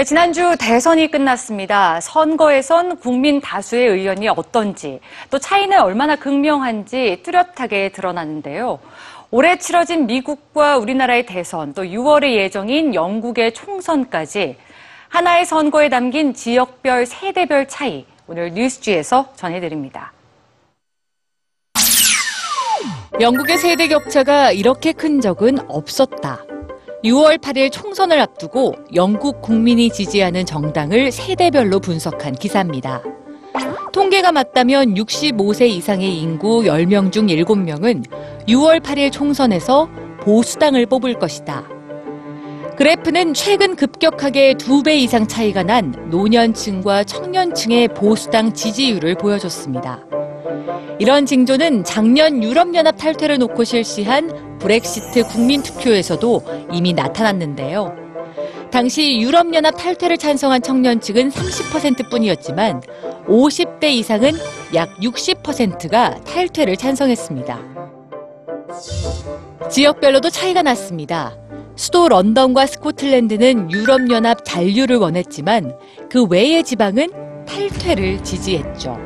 네, 지난주 대선이 끝났습니다. 선거에선 국민 다수의 의견이 어떤지, 또 차이는 얼마나 극명한지 뚜렷하게 드러났는데요. 올해 치러진 미국과 우리나라의 대선, 또 6월에 예정인 영국의 총선까지 하나의 선거에 담긴 지역별 세대별 차이, 오늘 뉴스지에서 전해드립니다. 영국의 세대 격차가 이렇게 큰 적은 없었다. 6월 8일 총선을 앞두고 영국 국민이 지지하는 정당을 세대별로 분석한 기사입니다. 통계가 맞다면 65세 이상의 인구 10명 중 7명은 6월 8일 총선에서 보수당을 뽑을 것이다. 그래프는 최근 급격하게 두배 이상 차이가 난 노년층과 청년층의 보수당 지지율을 보여줬습니다. 이런 징조는 작년 유럽연합 탈퇴를 놓고 실시한 브렉시트 국민투표에서도 이미 나타났는데요. 당시 유럽연합 탈퇴를 찬성한 청년 층은 30%뿐이었지만 50대 이상은 약 60%가 탈퇴를 찬성했습니다. 지역별로도 차이가 났습니다. 수도 런던과 스코틀랜드는 유럽연합 잔류를 원했지만 그 외의 지방은 탈퇴를 지지했죠.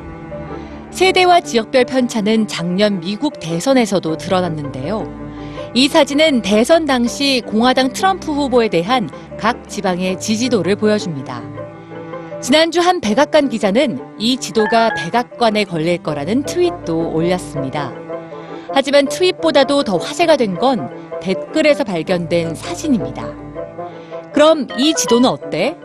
세대와 지역별 편차는 작년 미국 대선에서도 드러났는데요. 이 사진은 대선 당시 공화당 트럼프 후보에 대한 각 지방의 지지도를 보여줍니다. 지난주 한 백악관 기자는 이 지도가 백악관에 걸릴 거라는 트윗도 올렸습니다. 하지만 트윗보다도 더 화제가 된 건 댓글에서 발견된 사진입니다. 그럼 이 지도는 어때?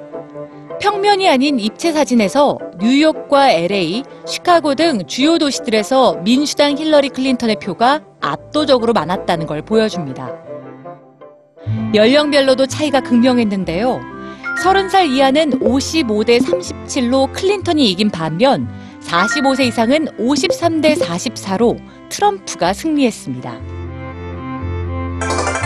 평면이 아닌 입체 사진에서 뉴욕과 LA, 시카고 등 주요 도시들에서 민주당 힐러리 클린턴의 표가 압도적으로 많았다는 걸 보여줍니다. 연령별로도 차이가 극명했는데요. 30살 이하는 55대 37로 클린턴이 이긴 반면 45세 이상은 53대 44로 트럼프가 승리했습니다.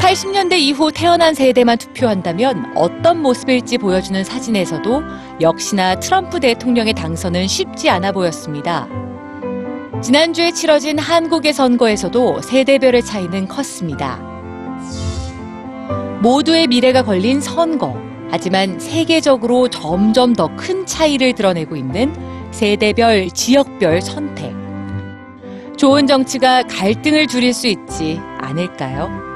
80년대 이후 태어난 세대만 투표한다면 어떤 모습일지 보여주는 사진에서도 역시나 트럼프 대통령의 당선은 쉽지 않아 보였습니다. 지난주에 치러진 한국의 선거에서도 세대별의 차이는 컸습니다. 모두의 미래가 걸린 선거. 하지만 세계적으로 점점 더 큰 차이를 드러내고 있는 세대별, 지역별 선택. 좋은 정치가 갈등을 줄일 수 있지 않을까요?